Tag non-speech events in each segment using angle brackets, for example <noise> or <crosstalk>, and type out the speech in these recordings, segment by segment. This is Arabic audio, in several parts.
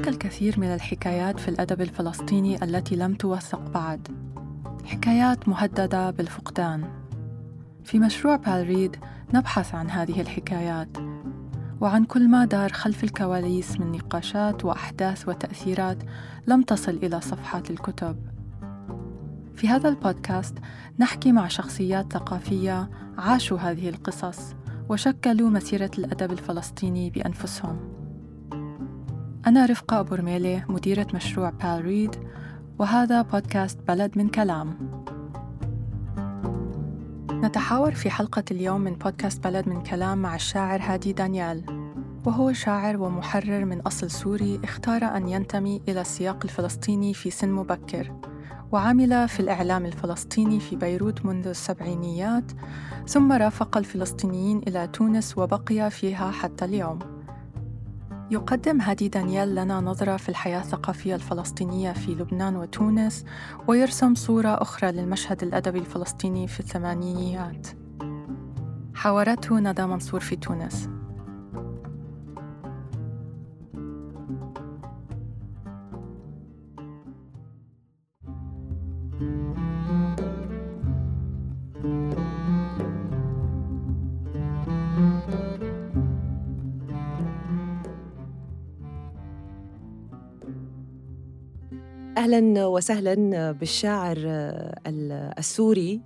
هناك الكثير من الحكايات في الأدب الفلسطيني التي لم توثق بعد. حكايات مهددة بالفقدان. في مشروع بالريد نبحث عن هذه الحكايات وعن كل ما دار خلف الكواليس من نقاشات وأحداث وتأثيرات لم تصل إلى صفحات الكتب. في هذا البودكاست نحكي مع شخصيات ثقافية عاشوا هذه القصص وشكلوا مسيرة الأدب الفلسطيني بأنفسهم. أنا رفقة أبو رميلة مديرة مشروع بال ريد وهذا بودكاست بلد من كلام. نتحاور في حلقة اليوم من بودكاست بلد من كلام مع الشاعر هادي دانيال. وهو شاعر ومحرر من أصل سوري اختار أن ينتمي إلى السياق الفلسطيني في سن مبكر. وعمل في الإعلام الفلسطيني في بيروت منذ السبعينيات ثم رافق الفلسطينيين إلى تونس وبقي فيها حتى اليوم. يقدم هادي دانيال لنا نظرة في الحياة الثقافية الفلسطينية في لبنان وتونس ويرسم صورة أخرى للمشهد الأدبي الفلسطيني في الثمانينيات. حاورته ندى منصور في تونس. أهلا وسهلا بالشاعر السوري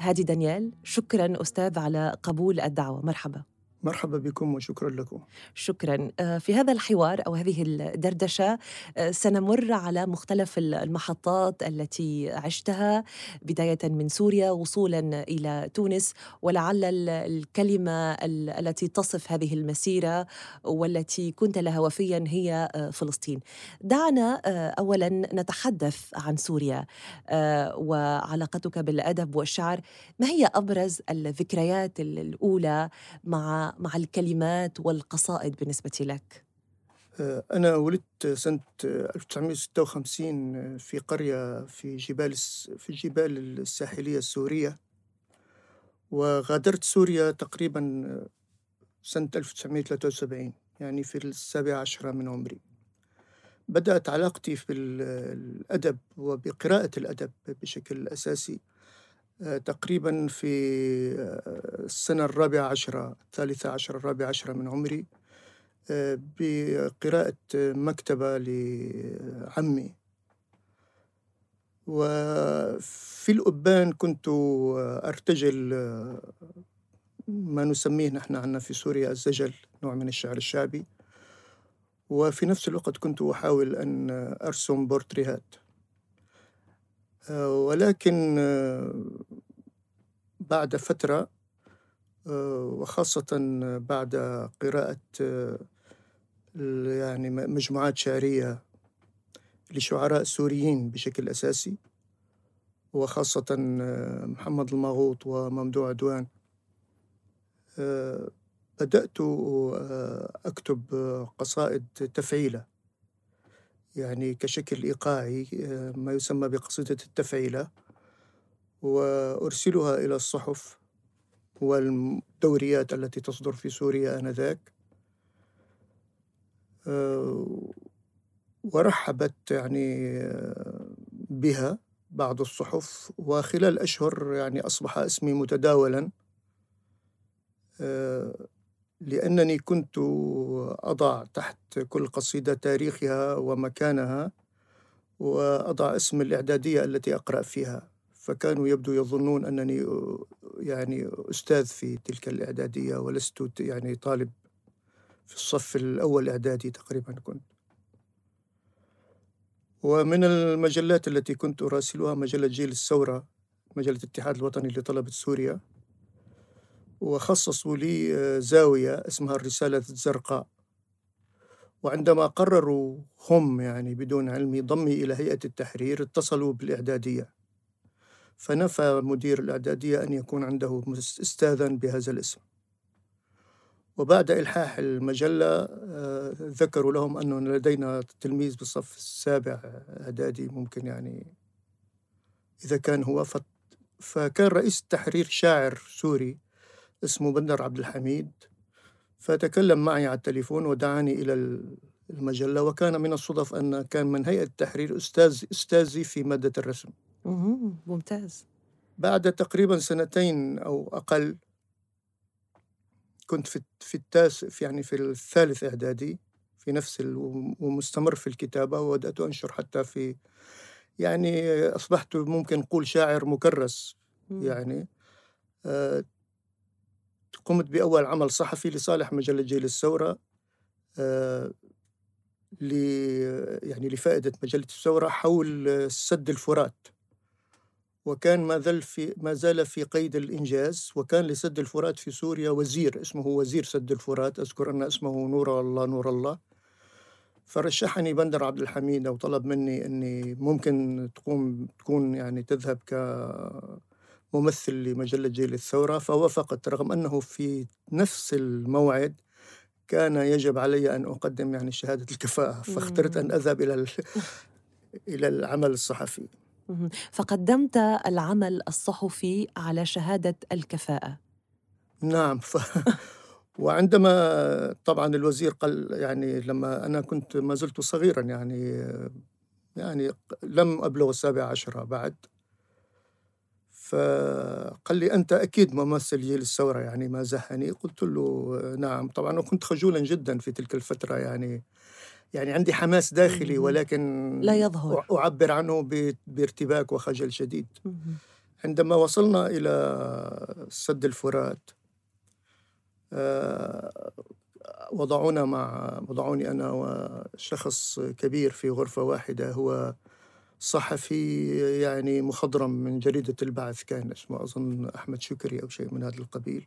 هادي دانيال. شكرا أستاذ على قبول الدعوة. مرحبا. مرحبا بكم وشكرا لكم. شكرا. آه، في هذا الحوار أو هذه الدردشة آه، سنمر على مختلف المحطات التي عشتها بداية من سوريا وصولا إلى تونس ولعل الكلمة التي تصف هذه المسيرة والتي كنت لها وفيا هي آه، فلسطين. دعنا اولا نتحدث عن سوريا وعلاقتك بالأدب والشعر، ما هي أبرز الذكريات الأولى مع مع الكلمات والقصائد بالنسبة لك؟ آه، أنا ولدت سنة 1956 في قرية في جبال في الجبال الساحلية السورية وغادرت سوريا تقريبا سنة 1973 يعني في السابعة عشرة من عمري بدأت علاقتي بالأدب وبقراءة الأدب بشكل أساسي آه، تقريبا في آه، السنة الرابعة عشرة الثالثة عشرة الرابعة عشرة من عمري آه، بقراءة مكتبة لعمي. وفي الأبان كنت أرتجل ما نسميه نحن عنا في سوريا الزجل نوع من الشعر الشعبي. وفي نفس الوقت كنت أحاول أن أرسم بورتريهات. ولكن بعد فترة وخاصة بعد قراءة يعني مجموعات شعرية لشعراء سوريين بشكل أساسي وخاصة محمد الماغوط وممدوح عدوان بدأت أكتب قصائد تفعيلة. يعني كشكل إيقاعي آه، ما يسمى بقصيدة التفعيلة وأرسلها إلى الصحف والدوريات التي تصدر في سوريا آنذاك. آه، ورحبت يعني آه، بها بعض الصحف وخلال أشهر يعني أصبح اسمي متداولا. لأنني كنت أضع تحت كل قصيدة تاريخها ومكانها وأضع اسم الإعدادية التي أقرأ فيها. فكانوا يبدو يظنون أنني يعني أستاذ في تلك الإعدادية ولست يعني طالب في الصف الأول إعدادي تقريبا كنت. ومن المجلات التي كنت أراسلها مجلة جيل الثورة مجلة الاتحاد الوطني لطلبة سوريا. وخصصوا لي آه، زاوية اسمها الرسالة الزرقاء. وعندما قرروا هم يعني بدون علمي ضمي إلى هيئة التحرير اتصلوا بالإعدادية. فنفى مدير الإعدادية أن يكون عنده استاذا بهذا الاسم. وبعد إلحاح المجلة آه، ذكروا لهم أنه لدينا تلميذ بالصف السابع إعدادي ممكن يعني إذا كان هو فكان رئيس التحرير شاعر سوري. اسمه بندر عبد الحميد فتكلم معي على التليفون ودعاني إلى المجلة وكان من الصدف أن كان من هيئة التحرير أستاذ أستاذي في مادة الرسم. ممتاز. بعد تقريبا سنتين أو أقل كنت في في التاسع يعني في الثالث إعدادي في نفس ومستمر في الكتابة وبدأت أنشر حتى في يعني أصبحت ممكن نقول شاعر مكرس يعني آه قمت بأول عمل صحفي لصالح مجلة جيل الثورة آه يعني لفائدة مجلة الثورة حول سد الفرات. وكان ما زال في ما زال في قيد الإنجاز وكان لسد الفرات في سوريا وزير اسمه وزير سد الفرات أذكر أن اسمه نور الله نور الله. فرشحني بندر عبد الحميد أو طلب مني أني ممكن تقوم تكون يعني تذهب كممثل لمجلة جيل الثورة فوافقت رغم أنه في نفس الموعد كان يجب علي أن أقدم يعني شهادة الكفاءة فاخترت أن أذهب إلى <laughs> إلى العمل الصحفي. فقدمت العمل الصحفي على شهادة الكفاءة. نعم ف... <laughs> وعندما طبعا الوزير قال يعني لما أنا كنت ما زلت صغيرا يعني يعني لم أبلغ السابعة عشرة بعد فقال لي أنت أكيد ممثل جيل الثورة يعني ما زهني. قلت له نعم. طبعا وكنت خجولا جدا في تلك الفترة يعني يعني عندي حماس داخلي ولكن لا يظهر. أعبر عنه بارتباك وخجل شديد. عندما وصلنا إلى سد الفرات آه، وضعونا مع وضعوني أنا وشخص كبير في غرفة واحدة هو صحفي يعني مخضرم من جريدة البعث كان اسمه أظن أحمد شكري أو شيء من هذا القبيل.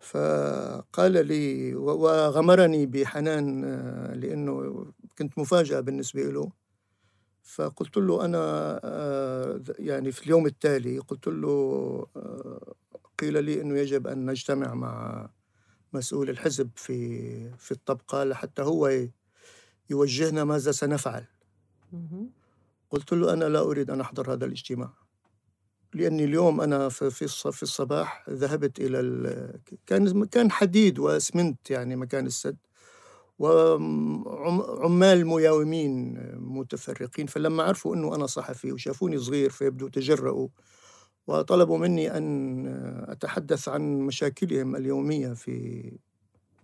فقال لي وغمرني بحنان آه، لأنه كنت مفاجأة بالنسبة له. فقلت له أنا آه، يعني في اليوم التالي قلت له آه، قيل لي أنه يجب أن نجتمع مع مسؤول الحزب في في الطبقة لحتى هو يوجهنا ماذا سنفعل. قلت له أنا لا أريد أن أحضر هذا الاجتماع لأني اليوم أنا في في الصباح ذهبت إلى كان كان حديد وأسمنت يعني مكان السد وعمال مياومين متفرقين فلما عرفوا إنه أنا صحفي وشافوني صغير فيبدو تجرؤوا وطلبوا مني أن أتحدث عن مشاكلهم اليومية في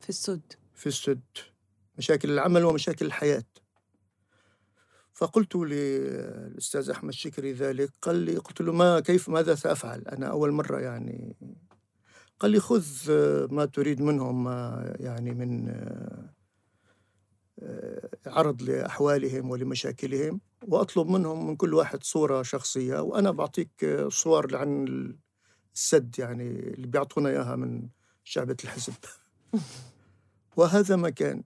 في السد. في السد مشاكل العمل ومشاكل الحياة. فقلت للأستاذ أحمد شكري ذلك قال لي قلت له ما كيف ماذا سأفعل؟ أنا أول مرة يعني. قال لي خذ ما تريد منهم ما يعني من آه، عرض لأحوالهم ولمشاكلهم وأطلب منهم من كل واحد صورة شخصية وأنا بعطيك صور عن السد يعني اللي بيعطونا إياها من شعبة الحزب. <laughs> وهذا ما كان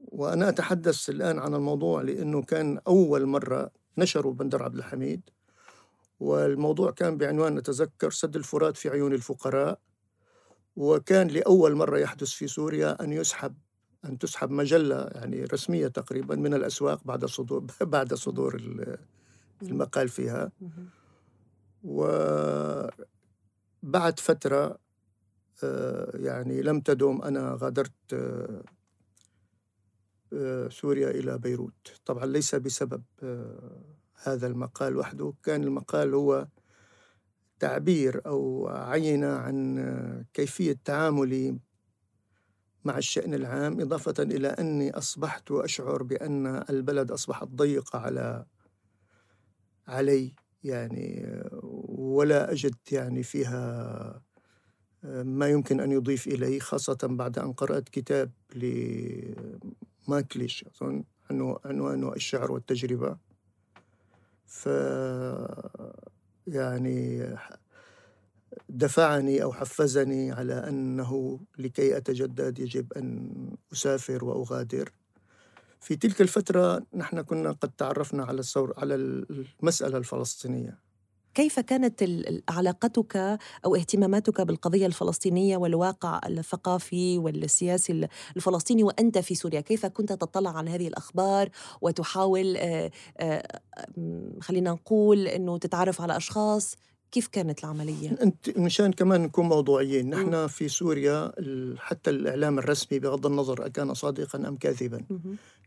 وأنا أتحدث الآن عن الموضوع لأنه كان أول مرة نشروا بندر عبد الحميد والموضوع كان بعنوان نتذكر سد الفرات في عيون الفقراء وكان لأول مرة يحدث في سوريا أن يسحب أن تسحب مجلة يعني رسمية تقريبا من الأسواق بعد صدور <laughs> بعد صدور المقال فيها. وبعد فترة آه، يعني لم تدم أنا غادرت آه، سوريا إلى بيروت. طبعا ليس بسبب آه، هذا المقال وحده كان المقال هو تعبير أو عينة عن آه، كيفية تعاملي مع الشأن العام إضافة إلى أني أصبحت أشعر بأن البلد أصبحت ضيقة على علي يعني ولا أجد يعني فيها ما يمكن أن يضيف إلي خاصة بعد أن قرأت كتاب ماكليش أظن عنوانه الشعر والتجربة. ف يعني دفعني أو حفزني على أنه لكي أتجدد يجب أن أسافر وأغادر. في تلك الفترة نحن كنا قد تعرفنا على الثور على المسألة الفلسطينية. كيف كانت علاقتك أو اهتماماتك بالقضية الفلسطينية والواقع الثقافي والسياسي الفلسطيني وأنت في سوريا؟ كيف كنت تطلع على هذه الأخبار وتحاول خلينا نقول إنه تتعرف على أشخاص كيف كانت العملية؟ أنت مشان كمان نكون موضوعيين، نحن في سوريا حتى الإعلام الرسمي بغض النظر أكان صادقا أم كاذبا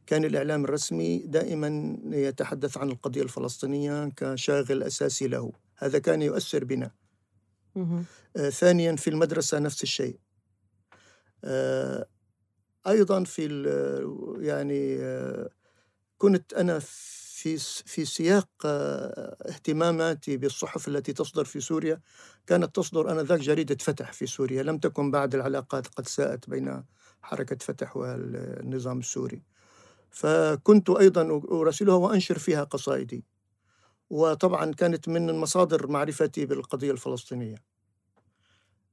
كان الإعلام الرسمي دائما يتحدث عن القضية الفلسطينية كشاغل أساسي له، هذا كان يؤثر بنا. آه ثانيا في المدرسة نفس الشيء. آه أيضا في يعني آه كنت أنا في في سياق آه، اهتماماتي بالصحف التي تصدر في سوريا. كانت تصدر آنذاك جريدة فتح في سوريا. لم تكن بعد العلاقات قد ساءت بين حركة فتح والنظام السوري. فكنت أيضا أراسلها وأنشر فيها قصائدي. وطبعا كانت من مصادر معرفتي بالقضية الفلسطينية.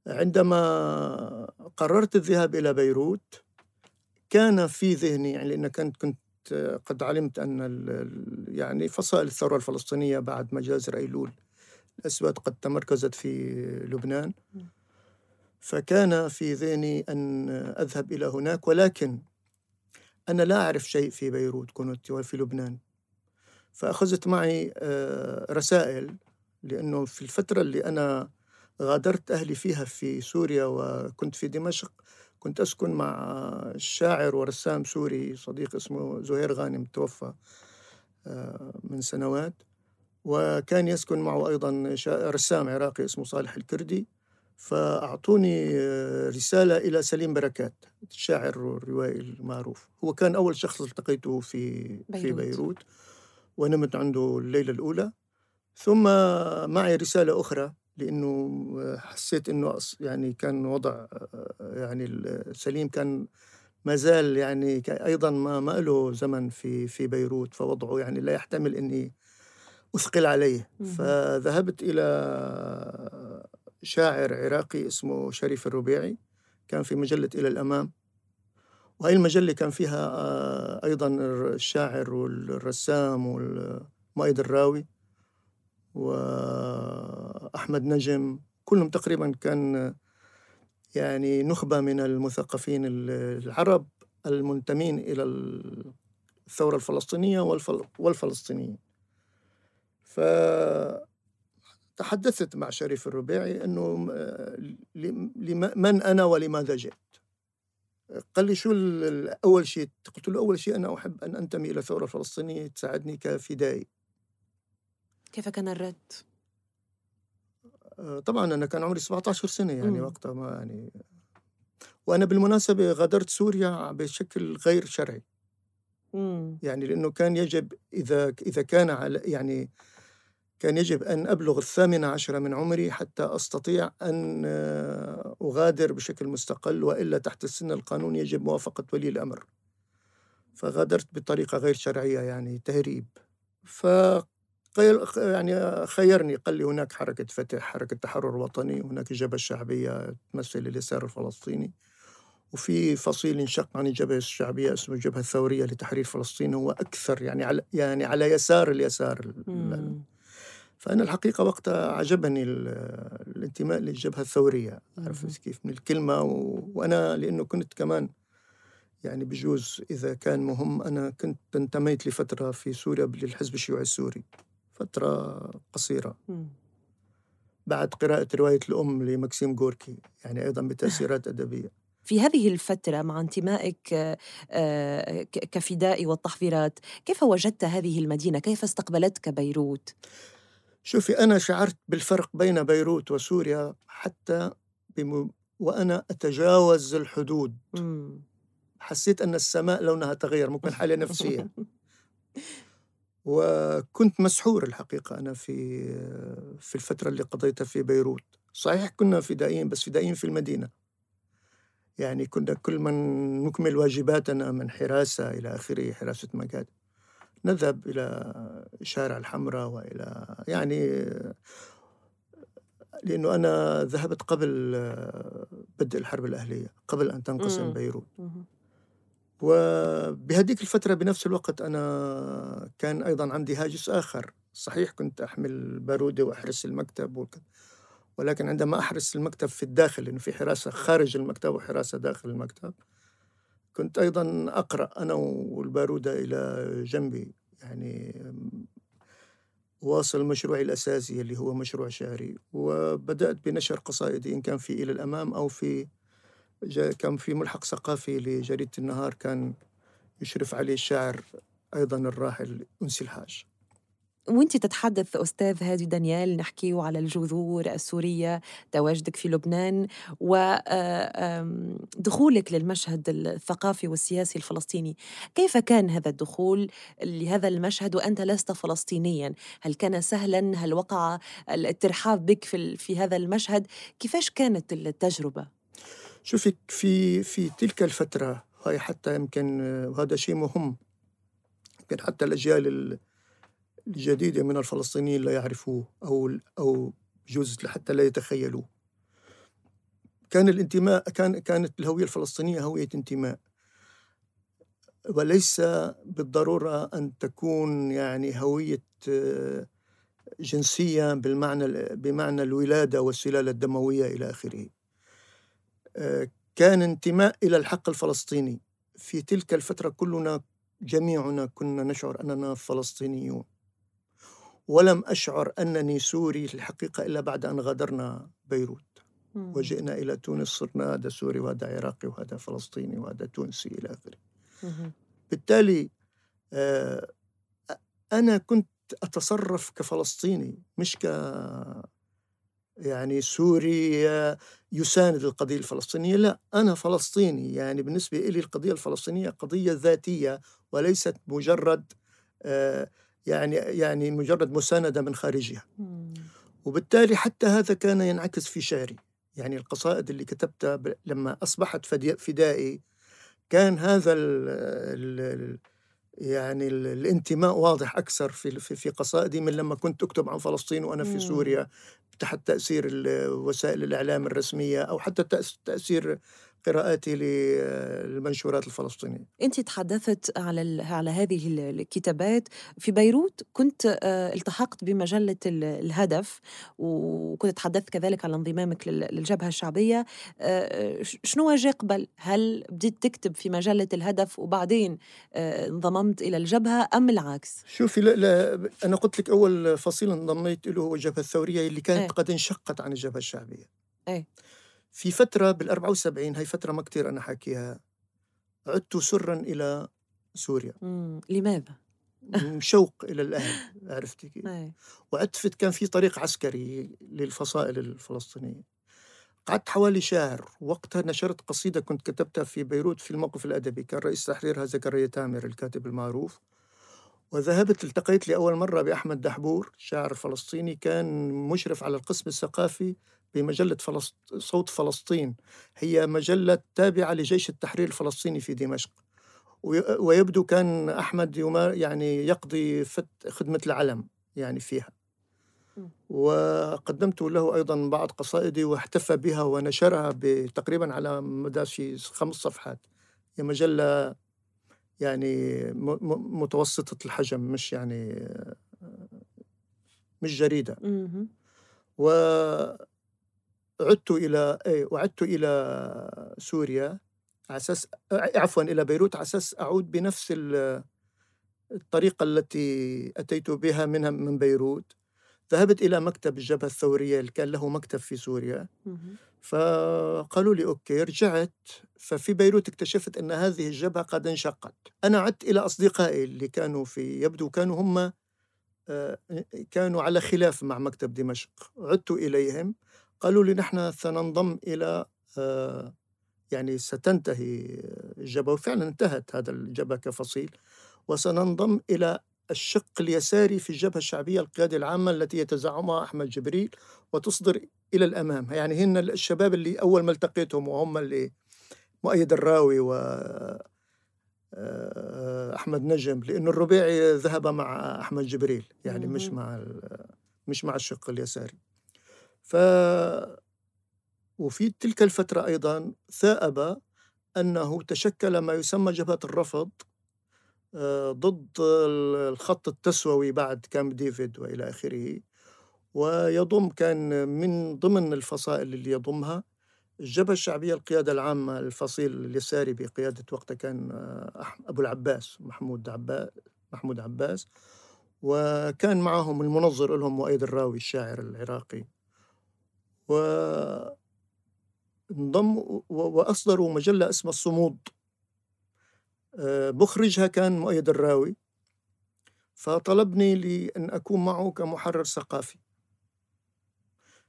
عندما قررت الذهاب إلى بيروت كان في ذهني يعني لأن كنت كنت قد علمت أن يعني فصائل الثورة الفلسطينية بعد مجازر أيلول الأسود قد تمركزت في لبنان. فكان في ذهني أن أذهب إلى هناك ولكن أنا لا أعرف شيء في بيروت كنت وفي لبنان. فأخذت معي آه، رسائل لأنه في الفترة اللي أنا غادرت أهلي فيها في سوريا وكنت في دمشق كنت أسكن مع شاعر ورسام سوري صديق اسمه زهير غانم توفى آه، من سنوات. وكان يسكن معه أيضا رسام عراقي اسمه صالح الكردي. فأعطوني آه، رسالة إلى سليم بركات الشاعر الروائي المعروف. هو كان أول شخص التقيته في بيروت. في بيروت. ونمت عنده الليلة الأولى. ثم معي رسالة أخرى لأنه حسيت إنه يعني كان وضع يعني السليم كان ما زال يعني أيضا ما ما له زمن في في بيروت فوضعه يعني لا يحتمل إني أثقل عليه. فذهبت إلى شاعر عراقي اسمه شريف الربيعي كان في مجلة إلى الأمام. وهي المجلة كان فيها أيضا الشاعر والرسام والمؤيد الراوي وأحمد نجم. كلهم تقريبا كان يعني نخبة من المثقفين العرب المنتمين إلى الثورة الفلسطينية والفلسطينيين. فتحدثت مع شريف الربيعي أنه من أنا ولماذا جئت قال لي شو أول شيء قلت له أول شيء أنا أحب أن أنتمي إلى الثورة الفلسطينية تساعدني كفدائي كيف كان الرد؟ آه، طبعا أنا كان عمري 17 سنة يعني مم. وقتها ما يعني وأنا بالمناسبة غادرت سوريا بشكل غير شرعي مم. يعني لأنه كان يجب إذا إذا كان على يعني كان يجب أن أبلغ الثامنة عشرة من عمري حتى أستطيع أن آه، أغادر بشكل مستقل وإلا تحت السن القانون يجب موافقة ولي الأمر. فغادرت بطريقة غير شرعية يعني تهريب. ف يعني خيرني قال لي هناك حركة فتح حركة تحرر وطني هناك الجبهة الشعبية تمثل اليسار الفلسطيني. وفي فصيل انشق عن الجبهة الشعبية اسمه الجبهة الثورية لتحرير فلسطين هو أكثر يعني على يعني على يسار اليسار فأنا الحقيقة وقتها عجبني الانتماء للجبهة الثورية عرفت كيف من الكلمة. وأنا لأنه كنت كمان يعني بجوز إذا كان مهم أنا كنت انتميت لفترة في سوريا للحزب الشيوعي السوري فترة قصيرة بعد قراءة رواية الأم لمكسيم غوركي يعني أيضا <laughs> بتأثيرات أدبية في هذه الفترة مع انتمائك آه، كفدائي والتحضيرات كيف وجدت هذه المدينة؟ كيف استقبلتك بيروت؟ شوفي أنا شعرت بالفرق بين بيروت وسوريا حتى بم... وأنا أتجاوز الحدود. حسيت أن السماء لونها تغير ممكن حالة نفسية <laughs> وكنت مسحور الحقيقة أنا في في الفترة اللي قضيتها في بيروت. صحيح كنا فدائيين بس فدائيين في المدينة. يعني كنا كل من نكمل واجباتنا من حراسة إلى آخره حراسة مقاد نذهب إلى شارع الحمراء وإلى يعني لأنه أنا ذهبت قبل بدء الحرب الأهلية قبل أن تنقسم بيروت. وبهذيك الفترة بنفس الوقت أنا كان أيضا عندي هاجس آخر. صحيح كنت أحمل بارودة وأحرس المكتب وكذا ولكن عندما أحرس المكتب في الداخل لأنه في حراسة خارج المكتب وحراسة داخل المكتب كنت أيضا أقرأ أنا والبارودة إلى جنبي يعني واصل مشروعي الأساسي اللي هو مشروع شعري وبدأت بنشر قصائدي إن كان في إلى الأمام أو في كان في ملحق ثقافي لجريدة النهار كان يشرف عليه الشاعر أيضا الراحل أنسي الحاج. وانت تتحدث أستاذ هادي دانيال نحكي على الجذور السورية تواجدك في لبنان ودخولك للمشهد الثقافي والسياسي الفلسطيني. كيف كان هذا الدخول لهذا المشهد وأنت لست فلسطينيا؟ هل كان سهلا؟ هل وقع الترحاب بك في, في هذا المشهد؟ كيفاش كانت التجربة؟ شوفي في في تلك الفترة هاي حتى يمكن وهذا شيء مهم. يمكن حتى الأجيال الجديدة من الفلسطينيين لا يعرفوه أو أو جزء حتى لا يتخيلوه. كان الانتماء كان كانت الهوية الفلسطينية هوية انتماء. وليس بالضرورة أن تكون يعني هوية آه، جنسية بالمعنى بمعنى الولادة والسلالة الدموية إلى آخره. آه، كان انتماء إلى الحق الفلسطيني. في تلك الفترة كلنا جميعنا كنا نشعر أننا فلسطينيون. ولم أشعر أنني سوري في الحقيقة إلا بعد أن غادرنا بيروت. وجئنا إلى تونس صرنا هذا سوري وهذا عراقي وهذا فلسطيني وهذا تونسي إلى آخره. بالتالي آه، أنا كنت أتصرف كفلسطيني مش ك يعني سوري يساند القضية الفلسطينية. لا أنا فلسطيني يعني بالنسبة لي القضية الفلسطينية قضية ذاتية وليست مجرد آه يعني يعني مجرد مساندة من خارجها. وبالتالي حتى هذا كان ينعكس في شعري. يعني القصائد اللي كتبتها لما أصبحت فدائي كان هذا ال ال يعني الانتماء واضح أكثر في, في, في قصائدي من لما كنت أكتب عن فلسطين وأنا في سوريا تحت تأثير وسائل الإعلام الرسمية أو حتى تأثير قراءاتي للمنشورات الفلسطينية أنت تحدثت على على هذه الكتابات في بيروت كنت آه، التحقت بمجلة الهدف وكنت تحدثت كذلك على انضمامك للجبهة الشعبية آه، شنو جاء قبل هل بديت تكتب في مجلة الهدف وبعدين آه، انضممت إلى الجبهة أم العكس؟ شوفي لا, لا أنا قلت لك أول فصيل انضميت له هو الجبهة الثورية اللي كانت إيه؟ قد انشقت عن الجبهة الشعبية إيه؟ في فترة بال74 هي فترة ما كتير أنا حاكيها عدت سرا إلى سوريا مم. لماذا؟ شوق إلى الأهل عرفتي كيف؟ <laughs> وعدت كان في طريق عسكري للفصائل الفلسطينية قعدت حوالي شهر وقتها نشرت قصيدة كنت كتبتها في بيروت في الموقف الأدبي كان رئيس تحريرها زكريا تامر الكاتب المعروف وذهبت التقيت لأول مرة بأحمد دحبور شاعر فلسطيني كان مشرف على القسم الثقافي بمجلة فلسط... صوت فلسطين هي مجلة تابعة لجيش التحرير الفلسطيني في دمشق. ويبدو كان أحمد يمار يعني يقضي خدمة العلم يعني فيها. وقدمت له أيضا بعض قصائدي واحتفى بها ونشرها تقريبا على مدى خمس صفحات. هي مجلة يعني متوسطة الحجم مش يعني مش جريدة. و عدت إلى إيه وعدت إلى سوريا على أساس عفوا إلى بيروت على أساس أعود بنفس الطريقة التي أتيت بها منها من بيروت. ذهبت إلى مكتب الجبهة الثورية اللي كان له مكتب في سوريا. فقالوا لي أوكي رجعت. ففي بيروت اكتشفت أن هذه الجبهة قد انشقت. أنا عدت إلى أصدقائي اللي كانوا في يبدو كانوا هم آه، كانوا على خلاف مع مكتب دمشق. عدت إليهم. قالوا لي نحن سننضم إلى آه، يعني ستنتهي الجبهة وفعلا انتهت هذا الجبهة كفصيل. وسننضم إلى الشق اليساري في الجبهة الشعبية القيادة العامة التي يتزعمها أحمد جبريل وتصدر إلى الأمام. يعني هن الشباب اللي أول ما التقيتهم وهم اللي مؤيد الراوي و آه، أحمد نجم لأن الربيعي ذهب مع أحمد جبريل يعني مش مع مش مع الشق اليساري. ف وفي تلك الفترة أيضا ثائب أنه تشكل ما يسمى جبهة الرفض آه، ضد الخط التسوي بعد كامب ديفيد وإلى آخره. ويضم كان من ضمن الفصائل اللي يضمها الجبهة الشعبية القيادة العامة الفصيل اليساري بقيادة وقتها كان آه، أبو العباس محمود عباس محمود عباس. وكان معهم المنظر لهم مؤيد الراوي الشاعر العراقي. و انضم وأصدروا مجلة اسمها الصمود. آه، مخرجها كان مؤيد الراوي فطلبني لأن أكون معه كمحرر ثقافي.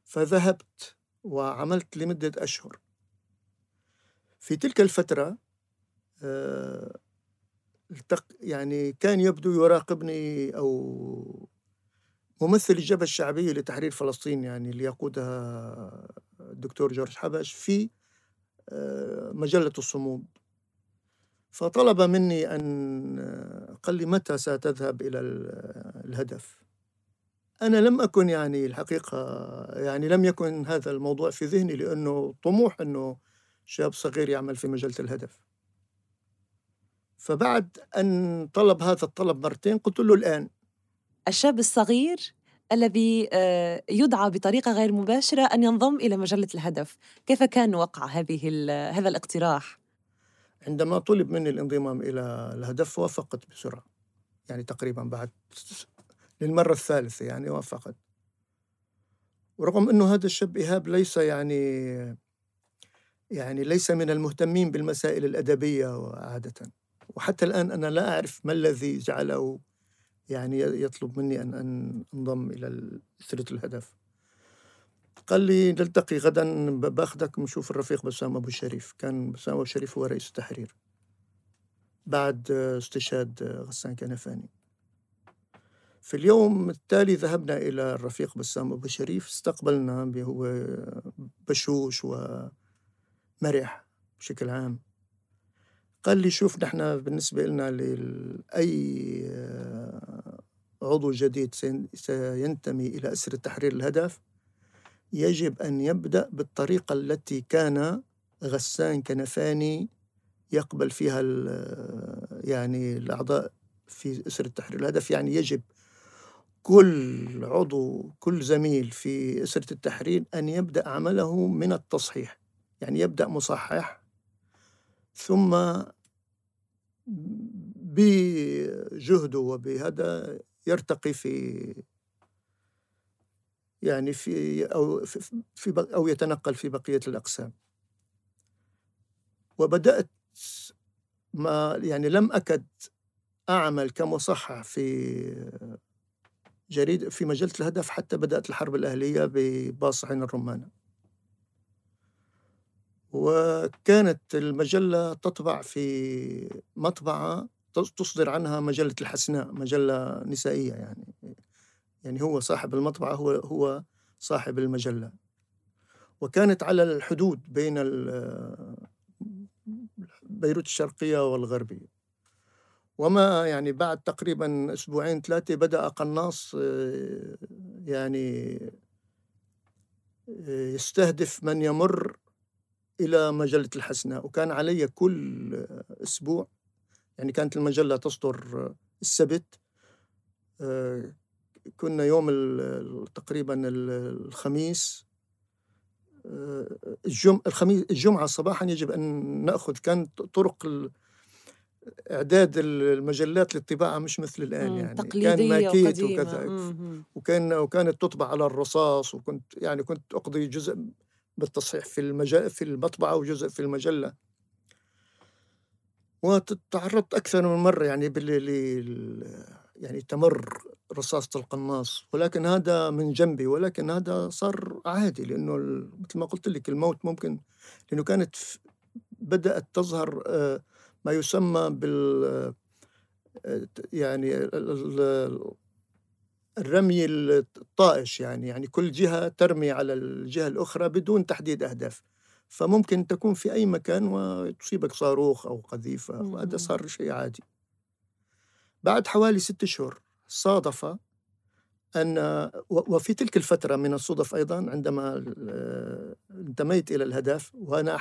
فذهبت وعملت لمدة أشهر. في تلك الفترة آه، يعني كان يبدو يراقبني أو ممثل الجبهة الشعبية لتحرير فلسطين يعني اللي يقودها الدكتور جورج حبش في آه، مجلة الصمود. فطلب مني أن قال لي متى ستذهب إلى الهدف؟ أنا لم أكن يعني الحقيقة يعني لم يكن هذا الموضوع في ذهني لأنه طموح أنه شاب صغير يعمل في مجلة الهدف. فبعد أن طلب هذا الطلب مرتين قلت له الآن الشاب الصغير الذي آه، يدعى بطريقة غير مباشرة أن ينضم إلى مجلة الهدف. كيف كان وقع هذه هذا الاقتراح؟ عندما طلب مني الانضمام إلى الهدف وافقت بسرعة. يعني تقريبا بعد للمرة الثالثة يعني وافقت. ورغم أنه هذا الشاب إيهاب ليس يعني يعني ليس من المهتمين بالمسائل الأدبية عادة. وحتى الآن أنا لا أعرف ما الذي جعله يعني يطلب مني أن أن أنضم إلى سلة الهدف. قال لي نلتقي غدا بأخذك نشوف الرفيق بسام أبو الشريف كان بسام أبو الشريف هو رئيس التحرير. بعد استشهاد غسان كنفاني. في اليوم التالي ذهبنا إلى الرفيق بسام أبو الشريف استقبلنا بهو بشوش ومرح بشكل عام. قال لي شوف نحن بالنسبة لنا لأي عضو جديد سينتمي إلى أسر التحرير الهدف يجب أن يبدأ بالطريقة التي كان غسان كنفاني يقبل فيها يعني الأعضاء في أسر التحرير الهدف. يعني يجب كل عضو كل زميل في أسرة التحرير أن يبدأ عمله من التصحيح. يعني يبدأ مصحح ثم بجهده وبهذا يرتقي في يعني في أو في أو يتنقل في بقية الأقسام. وبدأت ما يعني لم أكد أعمل كمصحح في جريدة في مجلة الهدف حتى بدأت الحرب الأهلية بباصحين الرمانة. وكانت المجلة تطبع في مطبعة تصدر عنها مجلة الحسناء مجلة نسائية يعني. يعني هو صاحب المطبعة هو هو صاحب المجلة. وكانت على الحدود بين بيروت الشرقية والغربية. وما يعني بعد تقريبا أسبوعين ثلاثة بدأ قناص يعني يستهدف من يمر إلى مجلة الحسناء وكان علي كل أسبوع يعني كانت المجلة تصدر السبت كنا يوم تقريبا الخميس الجم الخميس الجمعة صباحا يجب أن نأخذ كان طرق إعداد المجلات للطباعة مش مثل الآن يعني كان ماكيت وكذا وكان وكانت تطبع على الرصاص وكنت يعني كنت أقضي جزء بالتصحيح في المجال في المطبعة وجزء في المجلة. وتعرضت أكثر من مرة يعني بال يعني تمر رصاصة القناص ولكن هذا من جنبي ولكن هذا صار عادي لأنه مثل ما قلت لك الموت ممكن لأنه كانت بدأت تظهر ما يسمى بال يعني الرمي الطائش يعني يعني كل جهة ترمي على الجهة الأخرى بدون تحديد أهداف. فممكن تكون في أي مكان وتصيبك صاروخ أو قذيفة وهذا صار شيء عادي. بعد حوالي ست شهور صادف أن وفي تلك الفترة من الصدف أيضا عندما انتميت إلى الهدف وأنا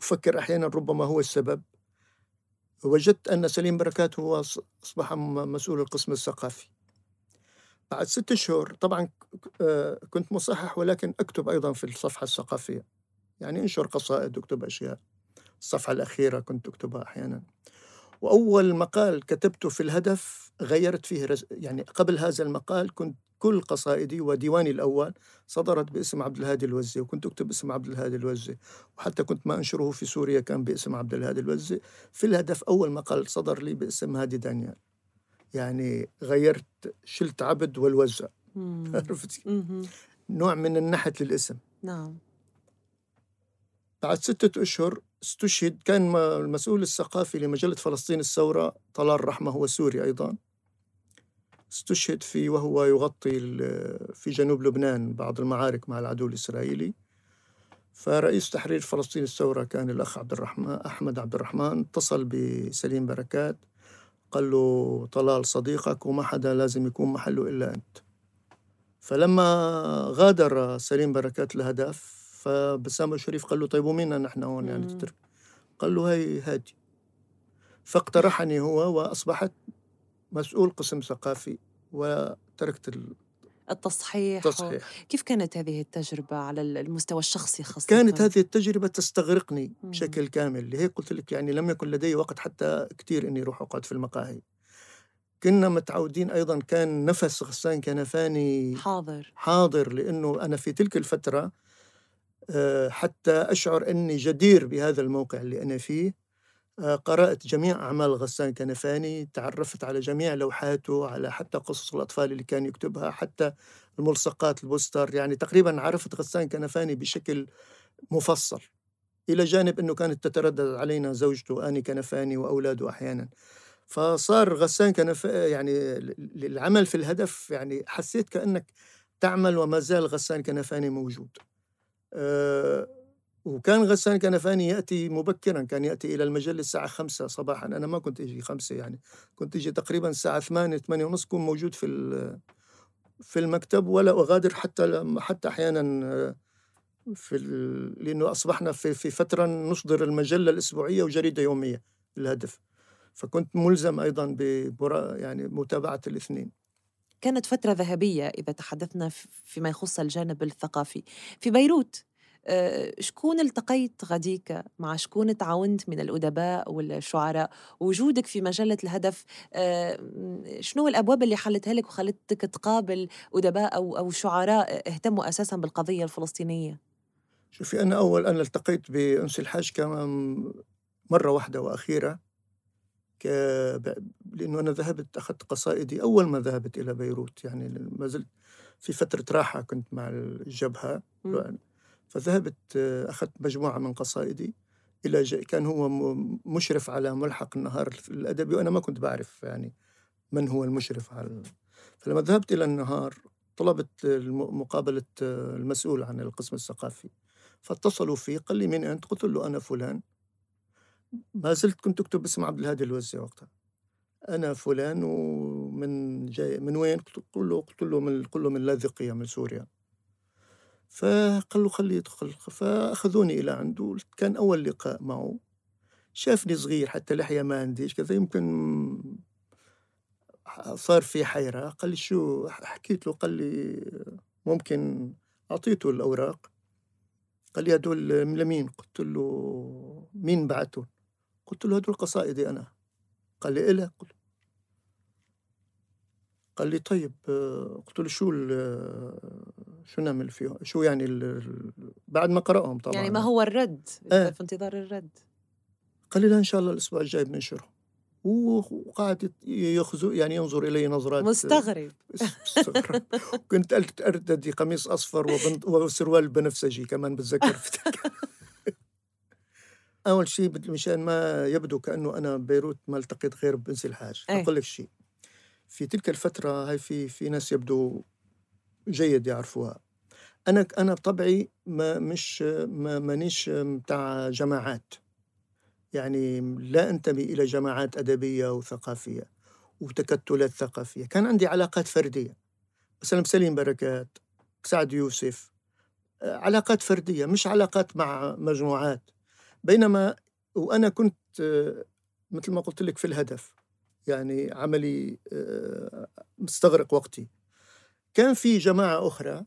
أفكر أحيانا ربما هو السبب وجدت أن سليم بركات هو أصبح مسؤول القسم الثقافي. بعد ست شهور طبعا آه، كنت مصحح ولكن أكتب أيضا في الصفحة الثقافية. يعني انشر قصائد اكتب أشياء. الصفحة الأخيرة كنت أكتبها أحيانا. وأول مقال كتبته في الهدف غيرت فيه رز... يعني قبل هذا المقال كنت كل قصائدي وديواني الأول صدرت باسم عبد الهادي الوزي وكنت أكتب اسم عبد الهادي الوزي. وحتى كنت ما أنشره في سوريا كان باسم عبد الهادي الوزي. في الهدف أول مقال صدر لي باسم هادي دانيال. يعني غيرت شلت عبد والوزع. <laughs> عرفتي؟ نوع من النحت للاسم. نعم. بعد ستة أشهر استشهد كان المسؤول الثقافي لمجلة فلسطين الثورة طلال رحمة هو سوري أيضا. استشهد في وهو يغطي في جنوب لبنان بعض المعارك مع العدو الإسرائيلي. فرئيس تحرير فلسطين الثورة كان الأخ عبد الرحمن أحمد عبد الرحمن اتصل بسليم بركات. قال له طلال صديقك وما حدا لازم يكون محله إلا أنت. فلما غادر سليم بركات الهدف فبسام الشريف قال له طيب ومين نحن هون يعني تترك؟ قال له هي هادي. فاقترحني هو وأصبحت مسؤول قسم ثقافي وتركت التصحيح التصحيح كيف كانت هذه التجربة على المستوى الشخصي خاصة؟ كانت هذه التجربة تستغرقني بشكل كامل لهيك قلت لك يعني لم يكن لدي وقت حتى كثير إني أروح أقعد في المقاهي. كنا متعودين أيضا كان نفس غسان كنفاني حاضر. حاضر لأنه أنا في تلك الفترة آه، حتى أشعر أني جدير بهذا الموقع اللي أنا فيه. قرأت جميع أعمال غسان كنفاني تعرفت على جميع لوحاته على حتى قصص الأطفال اللي كان يكتبها حتى الملصقات البوستر يعني تقريبا عرفت غسان كنفاني بشكل مفصل إلى جانب أنه كانت تتردد علينا زوجته آني كنفاني وأولاده أحيانا. فصار غسان كنف يعني العمل في الهدف يعني حسيت كأنك تعمل وما زال غسان كنفاني موجود. أه وكان غسان كنفاني يأتي مبكرا كان يأتي إلى المجلة الساعة خمسة صباحا. أنا ما كنت أجي خمسة يعني. كنت أجي تقريبا الساعة ثمانية ثمانية ونص كون موجود في في المكتب ولا أغادر حتى حتى أحيانا في لأنه أصبحنا في في فترة نصدر المجلة الأسبوعية وجريدة يومية الهدف. فكنت ملزم أيضا ببراء يعني متابعة الاثنين. كانت فترة ذهبية إذا تحدثنا فيما يخص الجانب الثقافي. في بيروت شكون التقيت غديك مع شكون تعاونت من الأدباء والشعراء؟ وجودك في مجلة الهدف آه، شنو الأبواب اللي حلتها لك وخلتك تقابل أدباء أو أو شعراء اهتموا أساسا بالقضية الفلسطينية؟ شوفي أنا أول أنا التقيت بأنس الحاج كمان مرة واحدة وأخيرة ك... لأنه أنا ذهبت أخذت قصائدي أول ما ذهبت إلى بيروت يعني ما زلت في فترة راحة كنت مع الجبهة فذهبت أخذت مجموعة من قصائدي إلى. كان هو مشرف على ملحق النهار الأدبي وأنا ما كنت بعرف يعني من هو المشرف على فلما ذهبت إلى النهار طلبت مقابلة المسؤول عن القسم الثقافي فاتصلوا فيه قال لي من أنت؟ قلت له أنا فلان ما زلت كنت أكتب باسم عبد الهادي الوزي وقتها أنا فلان ومن جاي من وين؟ قلت له قلت له من قل له من لاذقية من سوريا فقال له خليه يدخل. فأخذوني إلى عنده كان أول لقاء معه. شافني صغير حتى لحية ما عنديش كذا يمكن صار في حيرة. قال لي شو حكيت له قال لي ممكن أعطيته الأوراق. قال لي هدول لمين؟ قلت له مين بعتهم؟ قلت له هدول قصائدي أنا. قال لي إلك قلت قال لي طيب قلت له شو شو نعمل فيهم شو يعني بعد ما قرأهم طبعا. يعني ما هو الرد؟ آه. في انتظار الرد. قال لي لا إن شاء الله الأسبوع الجاي بننشرهم وقاعد يخزو يعني ينظر إلي نظرات مستغرب. مستغرب كنت ارتدي قميص أصفر وسروال بنفسجي كمان بتذكر. <laughs> أول شيء مشان ما يبدو كأنه أنا بيروت ما التقيت غير بنسي الحاج. إيه. أقول لك شيء في تلك الفترة هاي في في ناس يبدو جيد يعرفوها. أنا أنا بطبعي ما مش ما مانيش بتاع جماعات. يعني لا أنتمي إلى جماعات أدبية وثقافية وتكتلات ثقافية. كان عندي علاقات فردية. مثلا بسليم بركات. بسعد يوسف. علاقات فردية مش علاقات مع مجموعات. بينما وأنا كنت مثل ما قلت لك في الهدف يعني عملي مستغرق وقتي. كان في جماعة أخرى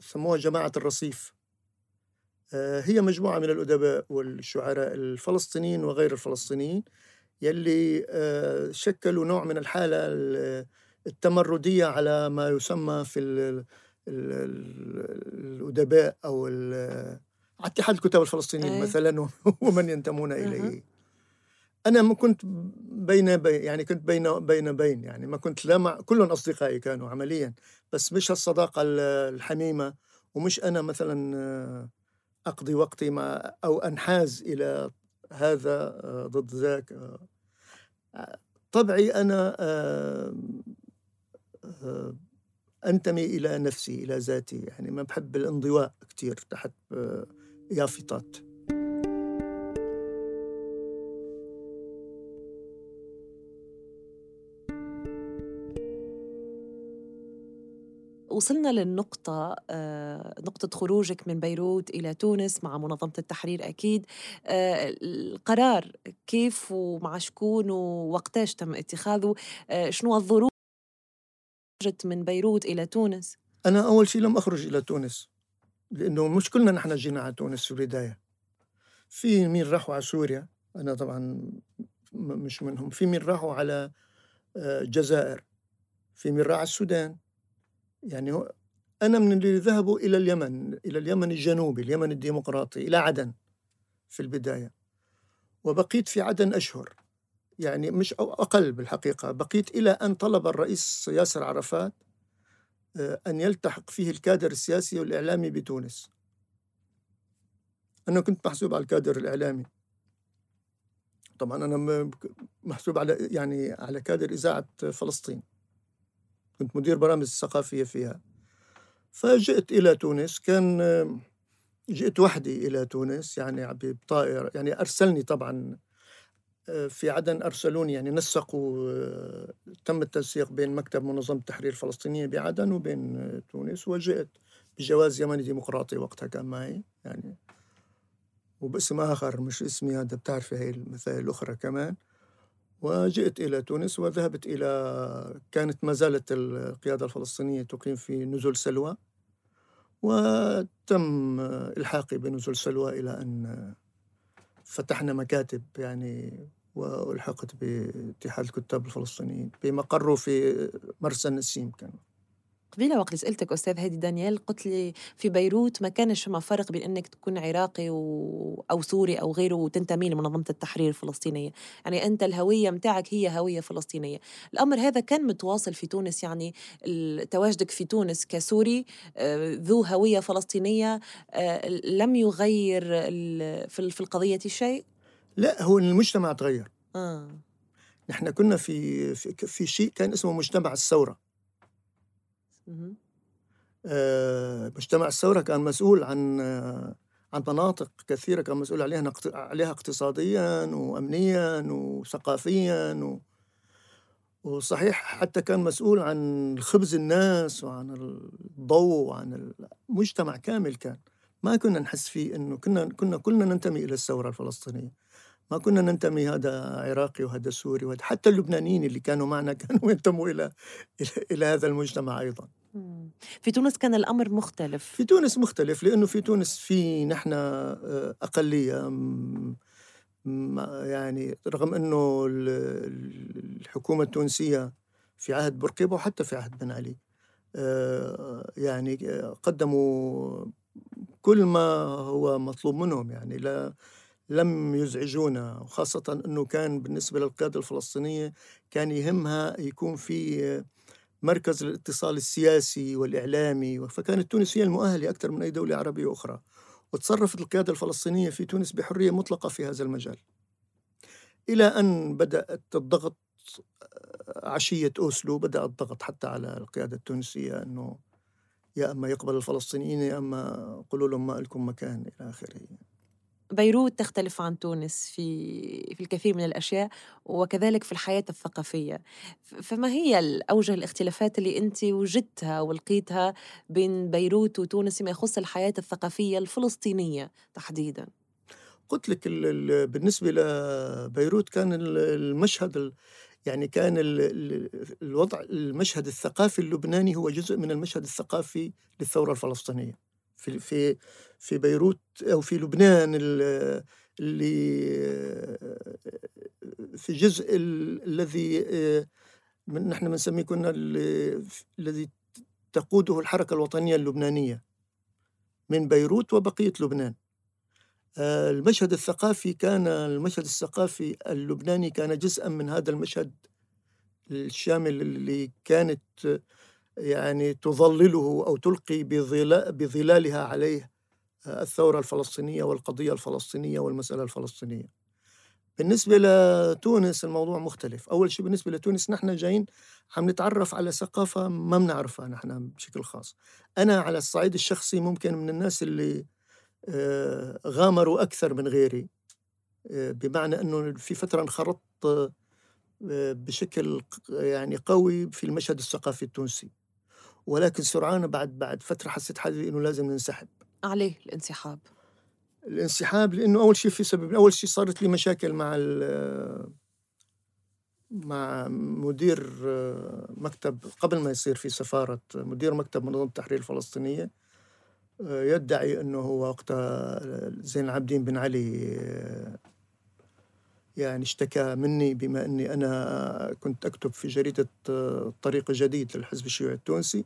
سموها جماعة الرصيف. هي مجموعة من الأدباء والشعراء الفلسطينيين وغير الفلسطينيين يلي آه، شكلوا نوع من الحالة التمردية على ما يسمى في الأدباء أو اتحاد الكتاب الفلسطينيين أيه. مثلا ومن ينتمون إليه. أنا ما كنت بين بين يعني كنت بين بين بين يعني ما كنت لا مع كلهم أصدقائي كانوا عمليا بس مش الصداقة الحميمة ومش أنا مثلا آه، أقضي وقتي مع أو أنحاز إلى هذا آه، ضد ذاك آه، طبعي أنا أنتمي إلى نفسي إلى ذاتي يعني ما بحب الانضواء كثير تحت يافطات. وصلنا للنقطة آه، نقطة خروجك من بيروت إلى تونس مع منظمة التحرير أكيد. آه، القرار كيف ومع شكون ووقتاش تم اتخاذه؟ آه، شنو الظروف؟ خرجت من بيروت إلى تونس. أنا أول شيء لم أخرج إلى تونس لأنه مش كلنا نحن جينا على تونس في البداية. فيه مين راحوا على سوريا؟ أنا طبعا مش منهم. في مين راحوا على الجزائر؟ في مين راح على السودان؟ يعني أنا من اللي ذهبوا إلى اليمن إلى اليمن الجنوبي اليمن الديمقراطي إلى عدن في البداية. وبقيت في عدن أشهر. يعني مش أو أقل بالحقيقة. بقيت إلى أن طلب الرئيس ياسر عرفات آه، أن يلتحق فيه الكادر السياسي والإعلامي بتونس. أنا كنت محسوب على الكادر الإعلامي. طبعا أنا محسوب على يعني على كادر إذاعة فلسطين. كنت مدير برامج الثقافية فيها. فجئت إلى تونس كان جئت وحدي إلى تونس يعني بطائرة يعني أرسلني طبعا آه، في عدن أرسلوني يعني نسقوا آه، تم التنسيق بين مكتب منظمة التحرير الفلسطينية بعدن وبين آه، تونس وجئت بجواز يمني ديمقراطي وقتها كان معي يعني وباسم آخر مش اسمي هذا بتعرفي هي المسائل الأخرى كمان. وجئت إلى تونس وذهبت إلى كانت ما زالت القيادة الفلسطينية تقيم في نزل سلوى وتم إلحاقي بنزل سلوى إلى أن فتحنا مكاتب يعني وألحقت باتحاد الكتاب الفلسطينيين بمقره في مرسى النسيم كان. قبيلة وقت سألتك أستاذ هادي دانيال قلت لي في بيروت ما كانش ما فرق بين أنك تكون عراقي و... أو سوري أو غيره وتنتمي لمنظمة التحرير الفلسطينية يعني أنت الهوية متاعك هي هوية فلسطينية الأمر هذا كان متواصل في تونس يعني تواجدك في تونس كسوري آه، ذو هوية فلسطينية آه، لم يغير في القضية شيء؟ لا هو المجتمع تغير آه. نحن كنا في في, في شيء كان اسمه مجتمع الثورة مجتمع الثورة كان مسؤول عن آه، عن مناطق كثيرة كان مسؤول عليها عليها اقتصاديا وأمنيا وثقافيا و وصحيح حتى كان مسؤول عن خبز الناس وعن الضوء وعن المجتمع كامل كان. ما كنا نحس فيه إنه كنا كنا كلنا ننتمي إلى الثورة الفلسطينية. ما كنا ننتمي هذا عراقي وهذا سوري وهذا حتى اللبنانيين اللي كانوا معنا <laughs> كانوا ينتموا إلى إلى, إلى هذا المجتمع أيضا. في تونس كان الأمر مختلف. في تونس مختلف لأنه في تونس في نحن آه، أقلية يعني رغم أنه الحكومة التونسية في عهد بورقيبة وحتى في عهد بن علي آه، يعني قدموا كل ما هو مطلوب منهم يعني لا لم يزعجونا وخاصة أنه كان بالنسبة للقيادة الفلسطينية كان يهمها يكون في مركز الاتصال السياسي والإعلامي فكانت تونس هي المؤهلة أكثر من أي دولة عربية أخرى وتصرفت القيادة الفلسطينية في تونس بحرية مطلقة في هذا المجال. إلى أن بدأت الضغط عشية أوسلو بدأ الضغط حتى على القيادة التونسية أنه يا أما يقبل الفلسطينيين يا أما قولوا لهم ما لكم مكان إلى آخره. بيروت تختلف عن تونس في في الكثير من الأشياء وكذلك في الحياة الثقافية. فما هي الأوجه الاختلافات اللي أنت وجدتها ولقيتها بين بيروت وتونس فيما يخص الحياة الثقافية الفلسطينية تحديدا؟ قلت لك بالنسبة لبيروت كان المشهد يعني كان الوضع المشهد الثقافي اللبناني هو جزء من المشهد الثقافي للثورة الفلسطينية. في في في بيروت أو في لبنان اللي في جزء الذي نحن بنسميه كنا الذي تقوده الحركة الوطنية اللبنانية من بيروت وبقية لبنان. المشهد الثقافي كان المشهد الثقافي اللبناني كان جزءا من هذا المشهد الشامل اللي كانت يعني تظلله أو تلقي بظلالها عليه الثورة الفلسطينية والقضية الفلسطينية والمسألة الفلسطينية. بالنسبة لتونس الموضوع مختلف، أول شيء بالنسبة لتونس نحن جايين عم نتعرف على ثقافة ما بنعرفها نحن بشكل خاص. أنا على الصعيد الشخصي ممكن من الناس اللي آه، غامروا أكثر من غيري آه، بمعنى أنه في فترة انخرطت آه، بشكل يعني قوي في المشهد الثقافي التونسي ولكن سرعان بعد بعد فترة حسيت حالي إنه لازم ننسحب. عليه الانسحاب. الانسحاب لأنه أول شيء في سبب أول شيء صارت لي مشاكل مع مع مدير مكتب قبل ما يصير في سفارة مدير مكتب منظمة التحرير الفلسطينية. يدعي إنه هو وقتها زين العابدين بن علي يعني اشتكى مني بما إني أنا كنت أكتب في جريدة الطريق الجديد للحزب الشيوعي التونسي.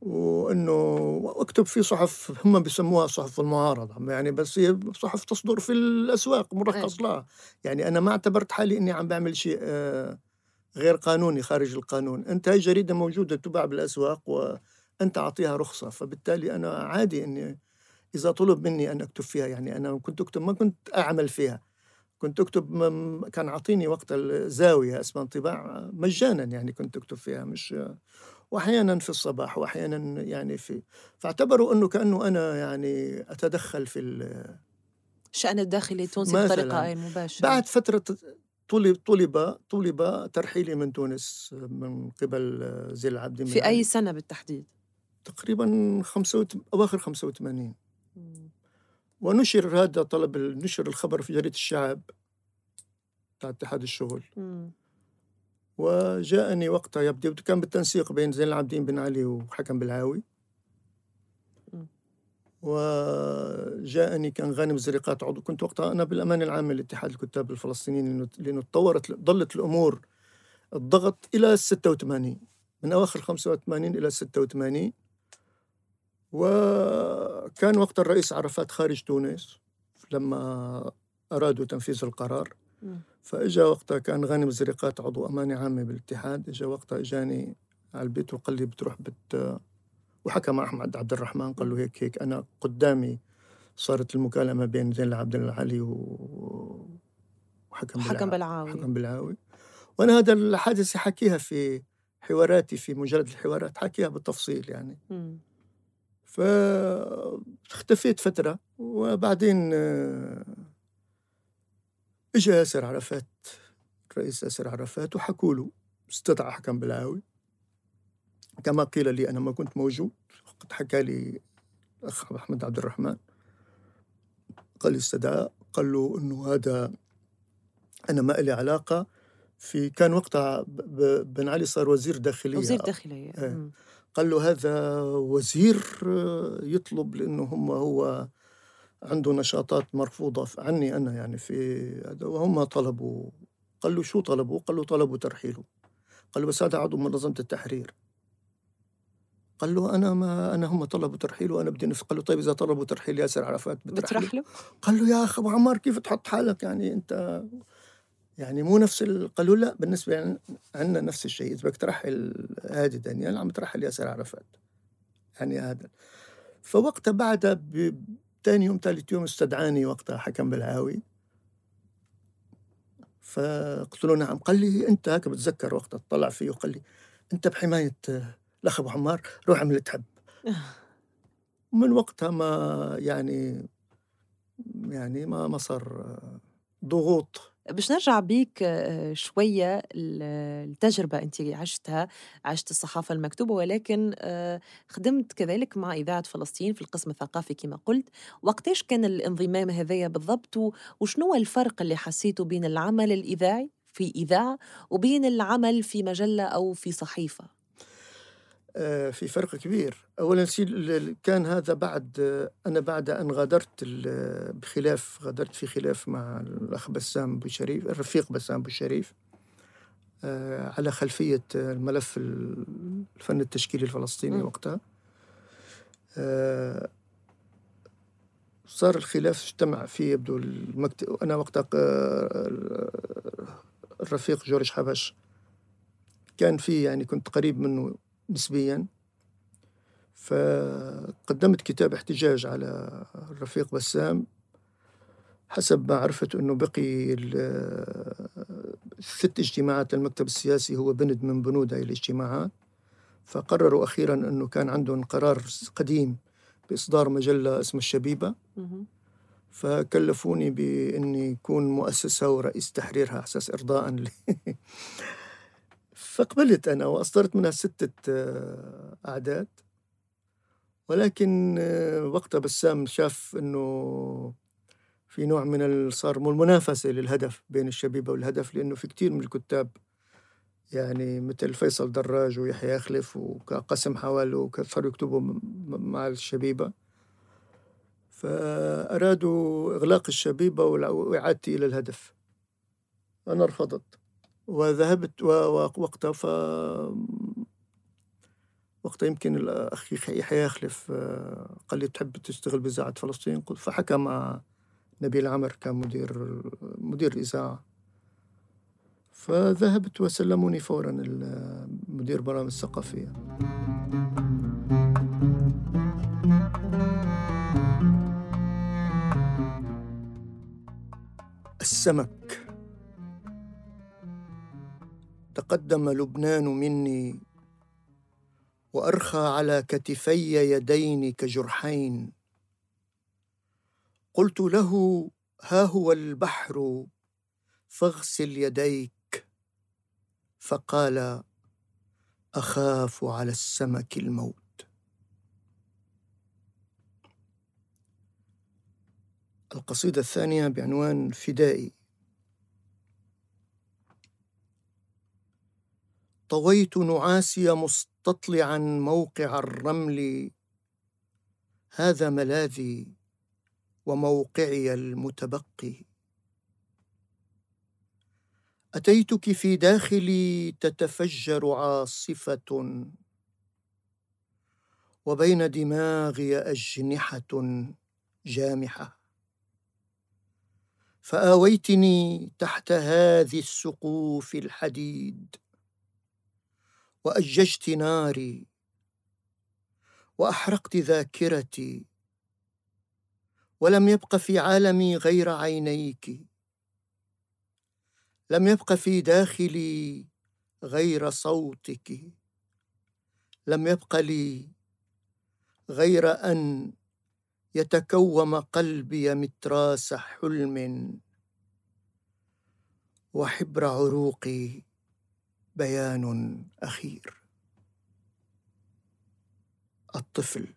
وإنه اكتب في صحف هم بيسموها صحف المعارضة يعني بس هي صحف تصدر في الأسواق مرخص لها. يعني أنا ما اعتبرت حالي إني عم بعمل شيء آه، غير قانوني خارج القانون. أنت هاي جريدة موجودة تباع بالأسواق وأنت أعطيها رخصة فبالتالي أنا عادي إني إذا طلب مني أن أكتب فيها يعني أنا كنت أكتب ما كنت أعمل فيها. كنت أكتب كان عاطيني وقت الزاوية اسمها انطباع مجانا يعني كنت أكتب فيها مش واحيانا في الصباح واحيانا يعني في فاعتبروا أنه كأنه أنا يعني أتدخل في الشان الداخلي التونسي بطريقة مباشرة. بعد فترة طلب طلب طلب ترحيلي من تونس من قبل زي العبد في أي سنة بالتحديد؟ تقريبا خمسة أواخر 85 ونشر هذا طلب نشر الخبر في جريدة الشعب بتاع اتحاد الشغل. م. وجاءني وقتها يبدو كان بالتنسيق بين زين العابدين بن علي وحكم بالعاوي وجاءني كان غانم زريقات عضو. كنت وقتها أنا بالأمان العام لاتحاد الكتاب الفلسطينيين لأنه تطورت ظلت الأمور الضغط إلى 86 من أواخر 85 إلى 86 وكان وقت الرئيس عرفات خارج تونس لما أرادوا تنفيذ القرار. فإجا وقتها كان غانم الزريقات عضو امانه عامة بالاتحاد إجا وقتها إجاني على البيت وقال لي بتروح بت وحكى مع أحمد عبد الرحمن قال له هيك هيك. أنا قدامي صارت المكالمة بين زين العبد العلي و وحكم حكم بالعاوي. حكم بالعاوي. وأنا هذا الحادثه حكيها في حواراتي في مجرد الحوارات حكيها بالتفصيل يعني. فاختفيت فترة وبعدين اجى ياسر عرفات الرئيس ياسر عرفات وحكوا له استدعى حكم بالعاوي كما قيل لي أنا ما كنت موجود. قد حكى لي الأخ احمد عبد الرحمن. قال لي استدعى. قال له إنه هذا أنا ما لي علاقة في كان وقتها بن علي صار وزير داخلية. وزير داخلية إيه. قال له هذا وزير يطلب لأنه هم هو عنده نشاطات مرفوضة عني أنا يعني في هذا وهم طلبوا قال له شو طلبوا؟ قال له طلبوا ترحيله. قال له بس هذا عضو منظمة التحرير. قال له أنا ما أنا هم طلبوا ترحيله وأنا بدي قال له طيب إذا طلبوا ترحيل ياسر عرفات بترحله؟ قال له يا أخي أبو عمار كيف تحط حالك؟ يعني أنت يعني مو نفس ال... قالوا لا بالنسبة عندنا نفس الشيء. إذا بدك ترحل هادي دانيال عم ترحل ياسر عرفات. يعني هذا. فوقتها بعدها ب... ثاني يوم ثالث يوم استدعاني وقتها حكم بالعاوي فقلت له نعم. قال لي أنت هيك بتذكر وقتها. اطلع فيه وقال لي أنت بحماية الأخ أبو حمار روح اعمل اللي تحب. <laughs> من وقتها ما يعني يعني ما ما صار ضغوط باش نرجع بيك آه، شوية التجربة أنت عشتها عشت الصحافة المكتوبة ولكن آه، خدمت كذلك مع إذاعة فلسطين في القسم الثقافي كما قلت. وقتاش كان الانضمام هذايا بالضبط؟ وشنو الفرق اللي حسيته بين العمل الإذاعي في إذاعة وبين العمل في مجلة أو في صحيفة؟ في فرق كبير. اولا كان هذا بعد أنا بعد أن غادرت بخلاف غادرت في خلاف مع الأخ بسام أبو شريف الرفيق بسام أبو شريف آه، على خلفية الملف الفن التشكيلي الفلسطيني م. وقتها. آه، صار الخلاف اجتمع فيه يبدو المكتب أنا وقتها الرفيق جورج حبش. كان في يعني كنت قريب منه نسبيا. فقدمت كتاب احتجاج على الرفيق بسام حسب ما عرفت أنه بقي الست اجتماعات المكتب السياسي هو بند من بنود هاي الاجتماعات. فقرروا أخيرا أنه كان عندهم قرار قديم بإصدار مجلة اسمها الشبيبة. فكلفوني بأني اكون مؤسسة ورئيس تحريرها على أساس ارضاء <laughs> فقبلت أنا وأصدرت منها ستة آه، أعداد. ولكن آه، وقتها بسام شاف أنه في نوع من صار المنافسة للهدف بين الشبيبة والهدف لأنه في كثير من الكتاب يعني مثل فيصل دراج ويحيى يخلف وقسم حواله صاروا يكتبوا مع الشبيبة. فأرادوا إغلاق الشبيبة وإعادتي إلى الهدف. أنا رفضت. وذهبت وقتها ف وقتها يمكن الأخ يحيى يخلف آه، قال لي تحب تشتغل بإذاعة فلسطين؟ قلت فحكى مع نبيل عمر كان مدير مدير الإذاعة. فذهبت وسلموني فورا مدير برامج الثقافية. السمك. تقدم لبنان مني وأرخى على كتفي يدين كجرحين. قلت له ها هو البحر فاغسل يديك. فقال أخاف على السمك الموت. القصيدة الثانية بعنوان فدائي. طويت نعاسي مستطلعا موقع الرمل. هذا ملاذي وموقعي المتبقي. أتيتك في داخلي تتفجر عاصفة. وبين دماغي أجنحة جامحة. فآويتني تحت هذه السقوف الحديد. وأججت ناري وأحرقت ذاكرتي ولم يبق في عالمي غير عينيك. لم يبق في داخلي غير صوتك. لم يبق لي غير أن يتكوم قلبي متراس حلم وحبر عروقي. بيان أخير. الطفل.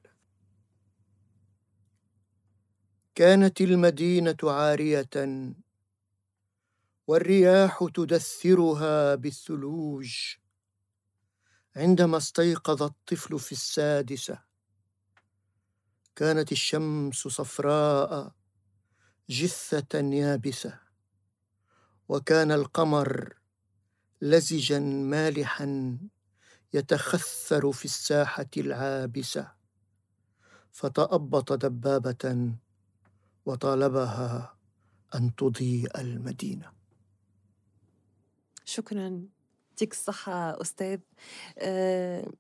كانت المدينة عارية والرياح تدثرها بالثلوج. عندما استيقظ الطفل في السادسة كانت الشمس صفراء جثة يابسة وكان القمر لزجا مالحا يتخثر في الساحة العابسة. فتأبط دبابة وطالبها أن تضيء المدينة. شكرا يعطيك الصحة أستاذ. أه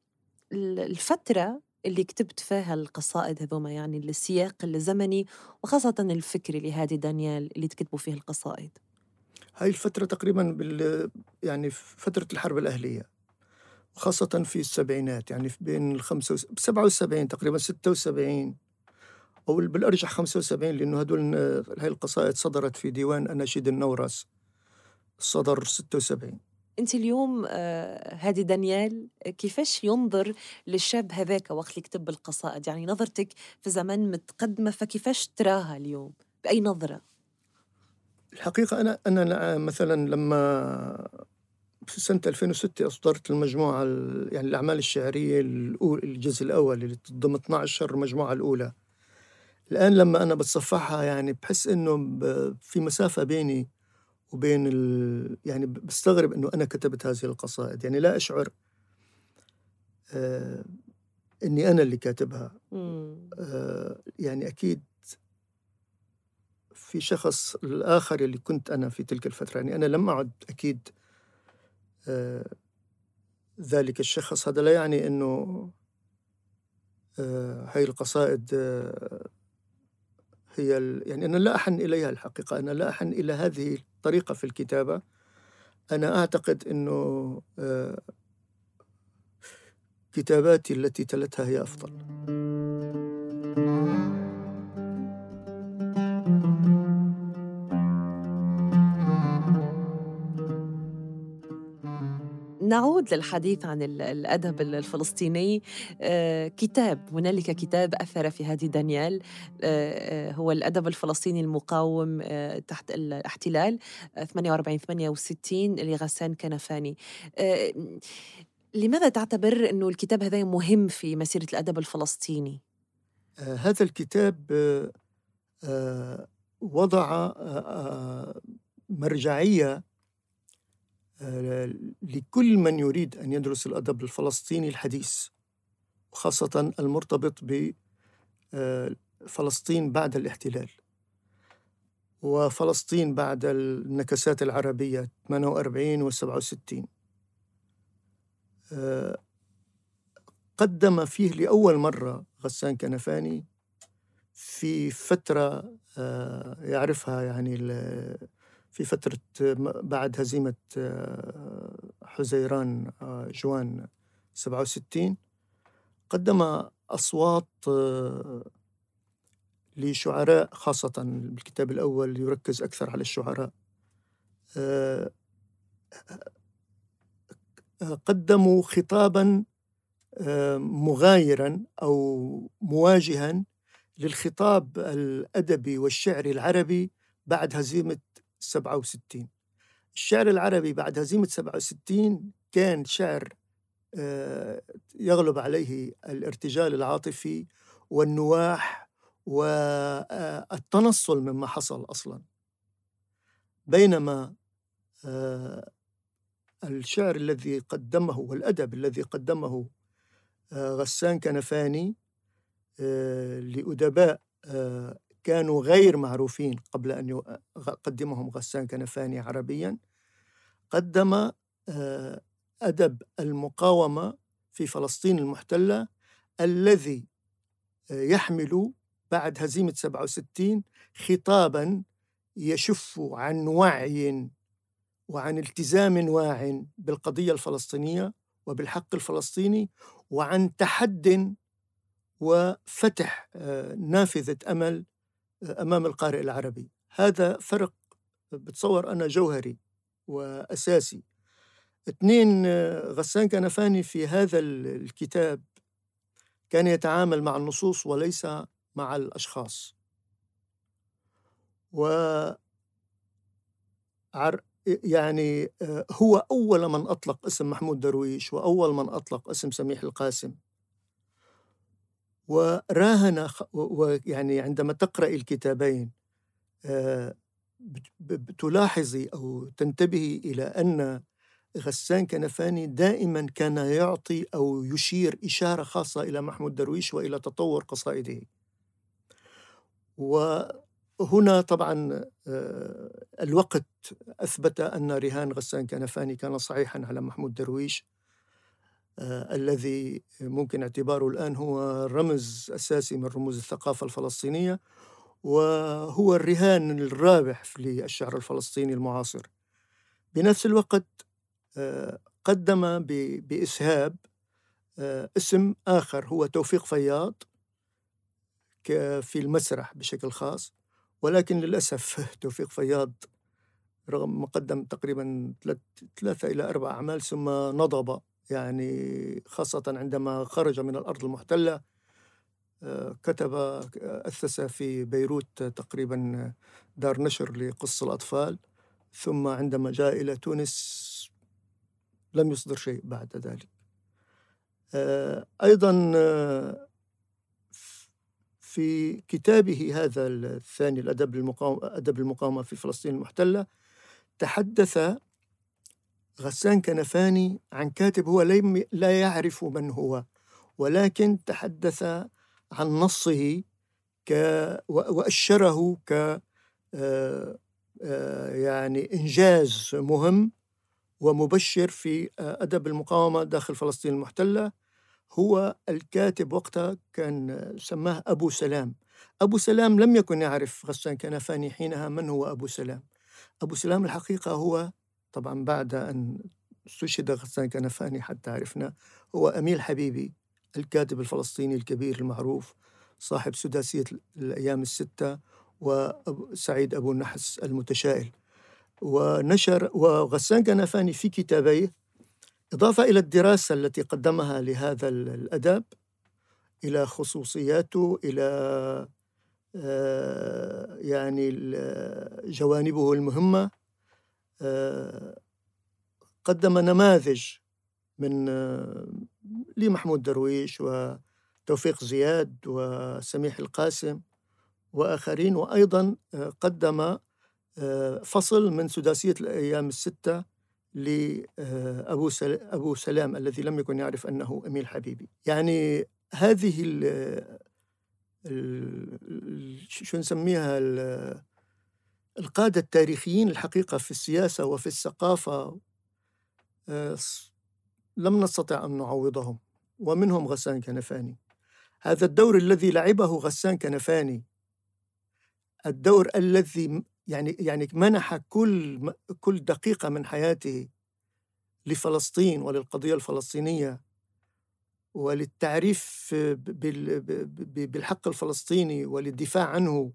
الفترة اللي كتبت فيها القصائد هذوما يعني السياق الزمني وخاصة الفكري لهادي دانيال اللي تكتبوا فيه القصائد. هاي الفترة تقريبا بال يعني فترة الحرب الأهلية خاصة في السبعينات يعني بين الخمسة وس... 77 تقريبا 76 أو بالأرجح 75 لأنه هدول هاي القصائد صدرت في ديوان أناشيد النورس صدر 76 أنت اليوم آه هادي دانيال كيفاش ينظر للشاب هذاك وقت يكتب القصائد يعني نظرتك في زمن متقدمة فكيفاش تراها اليوم؟ بأي نظرة؟ الحقيقة أنا أنا مثلا لما في سنة 2006 أصدرت المجموعة يعني الأعمال الشعرية الأول الجزء الأول اللي ضمن 12 المجموعة الأولى. الآن لما أنا بتصفحها يعني بحس إنه في مسافة بيني وبين ال... يعني بستغرب إنه أنا كتبت هذه القصائد. يعني لا أشعر آه إني أنا اللي كاتبها. آه يعني أكيد في شخص الآخر اللي كنت أنا في تلك الفترة. يعني أنا لم أعد أكيد آه ذلك الشخص. هذا لا يعني أنه آه هاي القصائد آه هي يعني أنا لا أحن إليها الحقيقة. أنا لا أحن إلى هذه الطريقة في الكتابة. أنا أعتقد أنه آه كتاباتي التي تلتها هي أفضل. نعود للحديث عن الأدب الفلسطيني. آه، كتاب هنالك كتاب أثر في هذه دانيال. آه، آه، هو الأدب الفلسطيني المقاوم تحت الاحتلال 48 68 لغسان كنفاني. لماذا تعتبر أنه الكتاب هذا مهم في مسيرة الأدب الفلسطيني؟ هذا الكتاب وضع مرجعية لكل من يريد أن يدرس الأدب الفلسطيني الحديث وخاصة المرتبط بفلسطين آه، بعد الاحتلال. وفلسطين بعد النكسات العربية 48 و 67 قدم فيه لأول مرة غسان كنفاني في فترة آه، يعرفها يعني في فترة بعد هزيمة آه، حزيران آه، جوان 67 قدم أصوات آه، لشعراء خاصة بالكتاب الأول يركز أكثر على الشعراء. قدموا خطابا مغايرا أو مواجها للخطاب الأدبي والشعري العربي بعد هزيمة 67 الشعر العربي بعد هزيمة 67 كان شعر آه، يغلب عليه الارتجال العاطفي والنواح والتنصل مما حصل أصلا. بينما آه، الشعر الذي قدمه والأدب الذي قدمه آه، غسان كنفاني لأدباء كانوا غير معروفين قبل أن يقدمهم غسان كنفاني عربيا قدم آه، أدب المقاومة في فلسطين المحتلة الذي آه، يحمل بعد هزيمة 67 خطابا يشف عن وعي وعن التزام واع بالقضية الفلسطينية وبالحق الفلسطيني وعن تحد وفتح آه، نافذة أمل أمام القارئ العربي. هذا فرق بتصور أنا جوهري وأساسي. اثنين غسان كنفاني في هذا الكتاب كان يتعامل مع النصوص وليس مع الأشخاص. و يعني هو أول من أطلق اسم محمود درويش وأول من أطلق اسم سميح القاسم. وراهن ويعني عندما تقرأ الكتابين آه، تلاحظي أو تنتبهي إلى أن غسان كنفاني دائما كان يعطي أو يشير إشارة خاصة إلى محمود درويش وإلى تطور قصائده. وهنا طبعا آه، الوقت أثبت أن رهان غسان كنفاني كان صحيحا على محمود درويش. الذي ممكن اعتباره الآن هو رمز أساسي من رموز الثقافة الفلسطينية وهو الرهان الرابح للشعر الفلسطيني المعاصر. بنفس الوقت آه، قدم بإسهاب آه، اسم آخر هو توفيق فياض في المسرح بشكل خاص. ولكن للأسف <laughs> توفيق فياض رغم مقدم تقريبا ثلاثة إلى أربع أعمال ثم نضب يعني خاصة عندما خرج من الأرض المحتلة آه، كتب أسس في بيروت تقريبا دار نشر لقص الأطفال. ثم عندما جاء إلى تونس لم يصدر شيء بعد ذلك. آه، أيضا آه، في كتابه هذا الثاني الأدب المقاومة أدب المقاومة في فلسطين المحتلة تحدث غسان كنفاني عن كاتب هو لا يعرف من هو ولكن تحدث عن نصه ك وأشره ك آه، يعني إنجاز مهم ومبشر في أدب المقاومة داخل فلسطين المحتلة. هو الكاتب وقتها كان سماه أبو سلام. أبو سلام لم يكن يعرف غسان كنفاني حينها من هو أبو سلام. أبو سلام الحقيقة هو طبعا بعد أن استشهد غسان كنفاني حتى عرفنا هو أميل حبيبي الكاتب الفلسطيني الكبير المعروف صاحب سداسية الأيام الستة وسعيد أبو النحس المتشائل. ونشر وغسان كنفاني في كتابيه إضافة إلى الدراسة التي قدمها لهذا الأدب إلى خصوصياته إلى آه، يعني جوانبه المهمة قدم نماذج من آه، لمحمود درويش وتوفيق زياد وسميح القاسم وآخرين وأيضا قدم فصل من سداسية الأيام الستة لأبو أبو سلام الذي لم يكن يعرف أنه أميل حبيبي. يعني هذه ال شو نسميها القادة التاريخيين الحقيقة في السياسة وفي الثقافة آه، لم نستطع أن نعوضهم ومنهم غسان كنفاني. هذا الدور الذي لعبه غسان كنفاني الدور الذي يعني يعني منح كل كل دقيقة من حياته لفلسطين وللقضية الفلسطينية وللتعريف بالحق الفلسطيني وللدفاع عنه.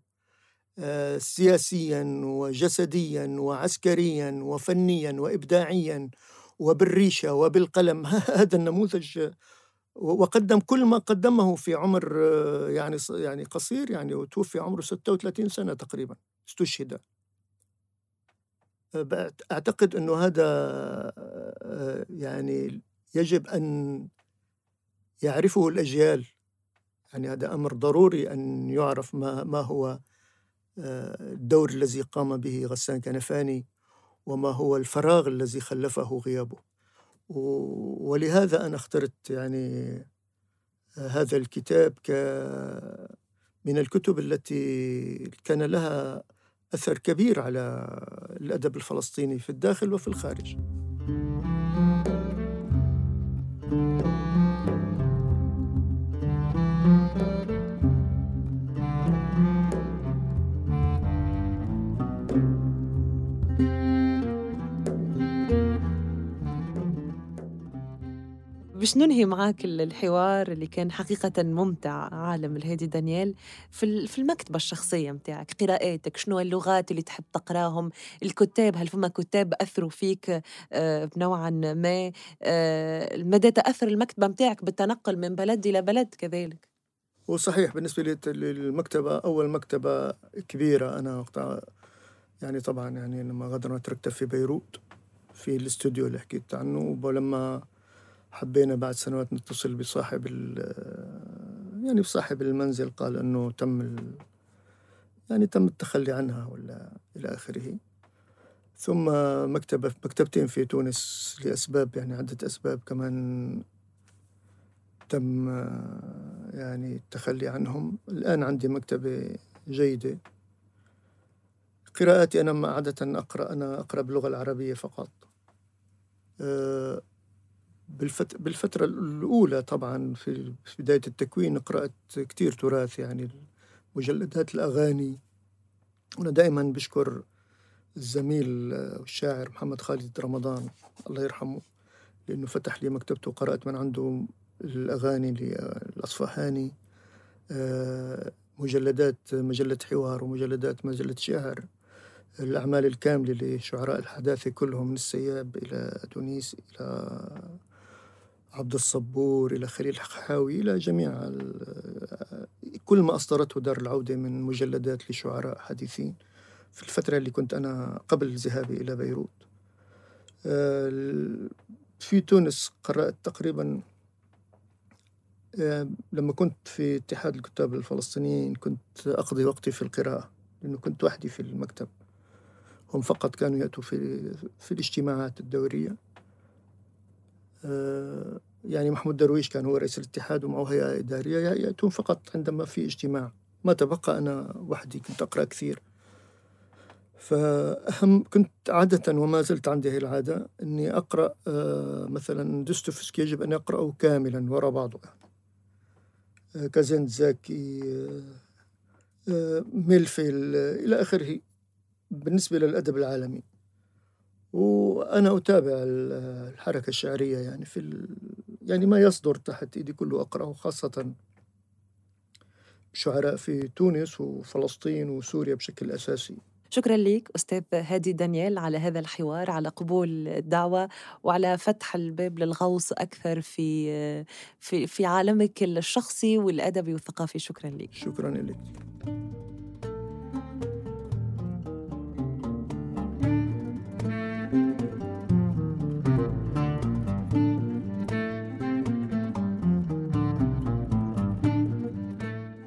سياسيا وجسديا وعسكريا وفنيا وابداعيا وبالريشة وبالقلم. <laughs> هذا النموذج وقدم كل ما قدمه في عمر آه، يعني يعني قصير يعني وتوفي عمره 36 سنة تقريبا استشهد. أعتقد أنه هذا يعني يجب أن يعرفه الأجيال. يعني هذا أمر ضروري أن يعرف ما, ما هو الدور الذي قام به غسان كنفاني وما هو الفراغ الذي خلفه غيابه. ولهذا أنا اخترت يعني هذا الكتاب ك من الكتب التي كان لها أثر كبير على الأدب الفلسطيني في الداخل وفي الخارج. باش ننهي معاك الحوار اللي كان حقيقة ممتع عالم الهادي دانيال في المكتبة الشخصية متاعك قراءاتك شنو اللغات اللي تحب تقراهم الكتاب هل فما كتاب أثروا فيك؟ آه، بنوعا ما آه، مدى تأثر المكتبة متاعك بالتنقل من بلد إلى بلد كذلك؟ وصحيح بالنسبة للمكتبة أول مكتبة كبيرة أنا وقتها يعني طبعا يعني لما غادرنا تركتها في بيروت في الاستوديو اللي حكيت عنه ولما حبينا بعد سنوات نتصل بصاحب يعني بصاحب المنزل قال إنه تم يعني تم التخلي عنها ولا إلى آخره. ثم مكتبة مكتبتين في تونس لأسباب يعني عدة أسباب كمان تم يعني التخلي عنهم. الآن عندي مكتبة جيدة. قراءاتي أنا عادة أقرأ أنا أقرأ باللغة العربية فقط. أه، بالفترة الأولى طبعا في بداية التكوين قرأت كتير تراث يعني مجلدات الأغاني. وأنا دائما بشكر الزميل والشاعر محمد خالد رمضان الله يرحمه لأنه فتح لي مكتبته وقرأت من عنده الأغاني للأصفهاني. آه، مجلدات مجلة حوار ومجلدات مجلة شعر الأعمال الكاملة لشعراء الحداثة كلهم من السياب إلى تونس إلى عبد الصبور إلى خليل حاوي إلى جميع كل ما أصدرته دار العودة من مجلدات لشعراء حديثين في الفترة اللي كنت أنا قبل ذهابي إلى بيروت. في تونس قرأت تقريبا آه، لما كنت في اتحاد الكتاب الفلسطينيين كنت أقضي وقتي في القراءة لأنه كنت وحدي في المكتب. هم فقط كانوا يأتوا في, في الاجتماعات الدورية. آه، يعني محمود درويش كان هو رئيس الاتحاد ومعه هيئة إدارية يأتون فقط عندما في اجتماع. ما تبقى أنا وحدي كنت أقرأ كثير. فأهم كنت عادة وما زلت عندي هذه العادة أني أقرأ آه، مثلا دوستوفسكي يجب أن أقرأه كاملا وراء بعضه. آه، كازين زاكي ميلفيل إلى آخره بالنسبة للأدب العالمي. وأنا أتابع الحركة الشعرية يعني في ال... يعني ما يصدر تحت إيدي كله أقرأه خاصة شعراء في تونس وفلسطين وسوريا بشكل أساسي. شكرا لك أستاذ هادي دانيال على هذا الحوار على قبول الدعوة وعلى فتح الباب للغوص أكثر في في في عالمك الشخصي والأدبي والثقافي. شكرا لك شكرا لك.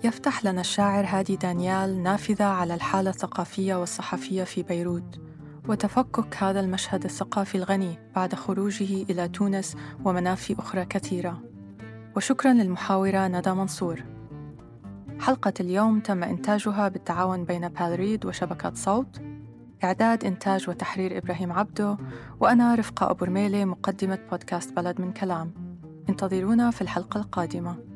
يفتح لنا الشاعر هادي دانيال نافذة على الحالة الثقافية والصحفية في بيروت وتفكك هذا المشهد الثقافي الغني بعد خروجه إلى تونس ومنافي أخرى كثيرة. وشكرا للمحاورة ندى منصور. حلقة اليوم تم إنتاجها بالتعاون بين بالريد وشبكة صوت إعداد إنتاج وتحرير إبراهيم عبدو وأنا رفقة أبو رميلة مقدمة بودكاست بلد من كلام. انتظرونا في الحلقة القادمة.